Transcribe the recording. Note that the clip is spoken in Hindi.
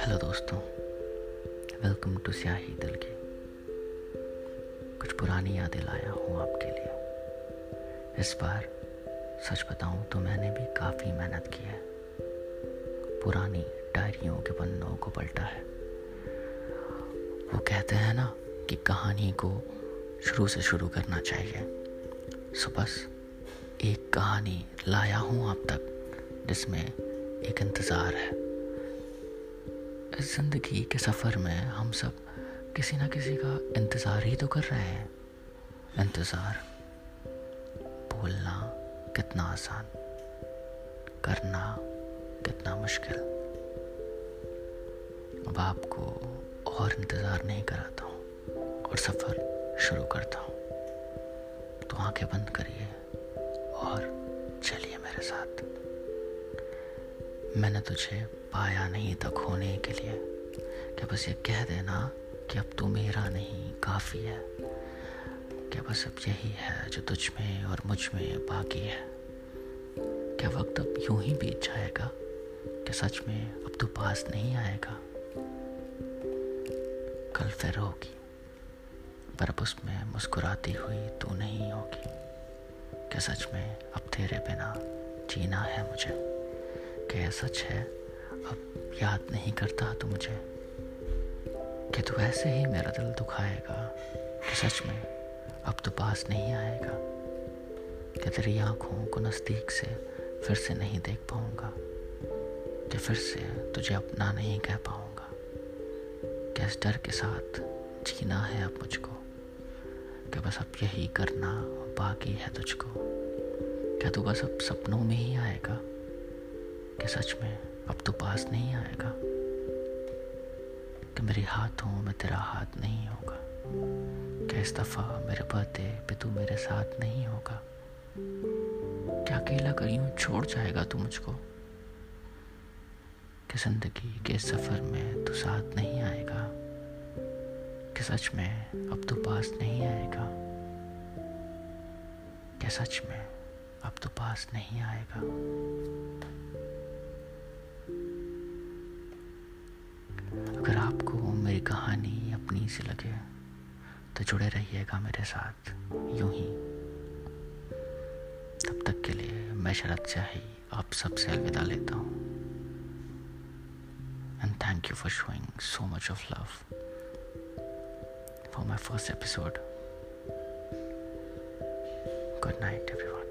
हेलो दोस्तों वेलकम टू स्याही दिल की कुछ पुरानी यादें लाया हूँ आपके लिए। इस बार सच बताऊँ तो मैंने भी काफ़ी मेहनत की है। पुरानी डायरियों के पन्नों को पलटा है। वो कहते हैं ना कि कहानी को शुरू से शुरू करना चाहिए। सो बस एक कहानी लाया हूँ आप तक, जिसमें एक इंतज़ार है। इस ज़िंदगी के सफ़र में हम सब किसी ना किसी का इंतज़ार ही तो कर रहे हैं। इंतज़ार बोलना कितना आसान, करना कितना मुश्किल। अब आपको और इंतज़ार नहीं कराता हूँ और सफ़र शुरू करता हूँ। तो आँखें बंद करिए और चलिए मेरे साथ। मैंने तुझे पाया नहीं था खोने के लिए। क्या बस ये कह देना कि अब तू मेरा नहीं, काफ़ी है। क्या बस अब यही है जो तुझ में और मुझमें बाकी है। क्या वक्त अब यूँ ही बीत जाएगा? कि सच में अब तू पास नहीं आएगा? कल फिर होगी, पर अब उसमें मुस्कुराती हुई तू नहीं होगी। क्या सच में अब तेरे बिना जीना है मुझे? क्या सच है? अब याद नहीं करता तू मुझे कि तू ऐसे ही मेरा दिल दुखाएगा कि सच में अब तो पास नहीं आएगा, कि तेरी आँखों को नज़दीक से फिर से नहीं देख पाऊँगा, कि फिर से तुझे अपना नहीं कह पाऊँगा क्या इस डर के साथ जीना है अब मुझको, कि बस अब यही करना बाकी है तुझको क्या तू बस अब सपनों में ही आएगा, कि सच में अब तो पास नहीं आएगा। कि मेरे हाथों में तेरा हाथ नहीं होगा। क्या इस दफ़ा मेरे बर्थडे पे तू मेरे साथ नहीं होगा? क्या अकेला कहीं छोड़ जाएगा तू मुझको? कि ज़िंदगी के सफ़र में तू साथ नहीं आएगा? कि सच में अब तो पास नहीं आएगा? क्या सच में अब तो पास नहीं आएगा? कहानी अपनी सी लगे तो जुड़े रहिएगा मेरे साथ यूँ ही। तब तक के लिए मैं शरद शाही आप सबसे अलविदा लेता हूँ। And thank you for showing so much of love for my first episode good night everyone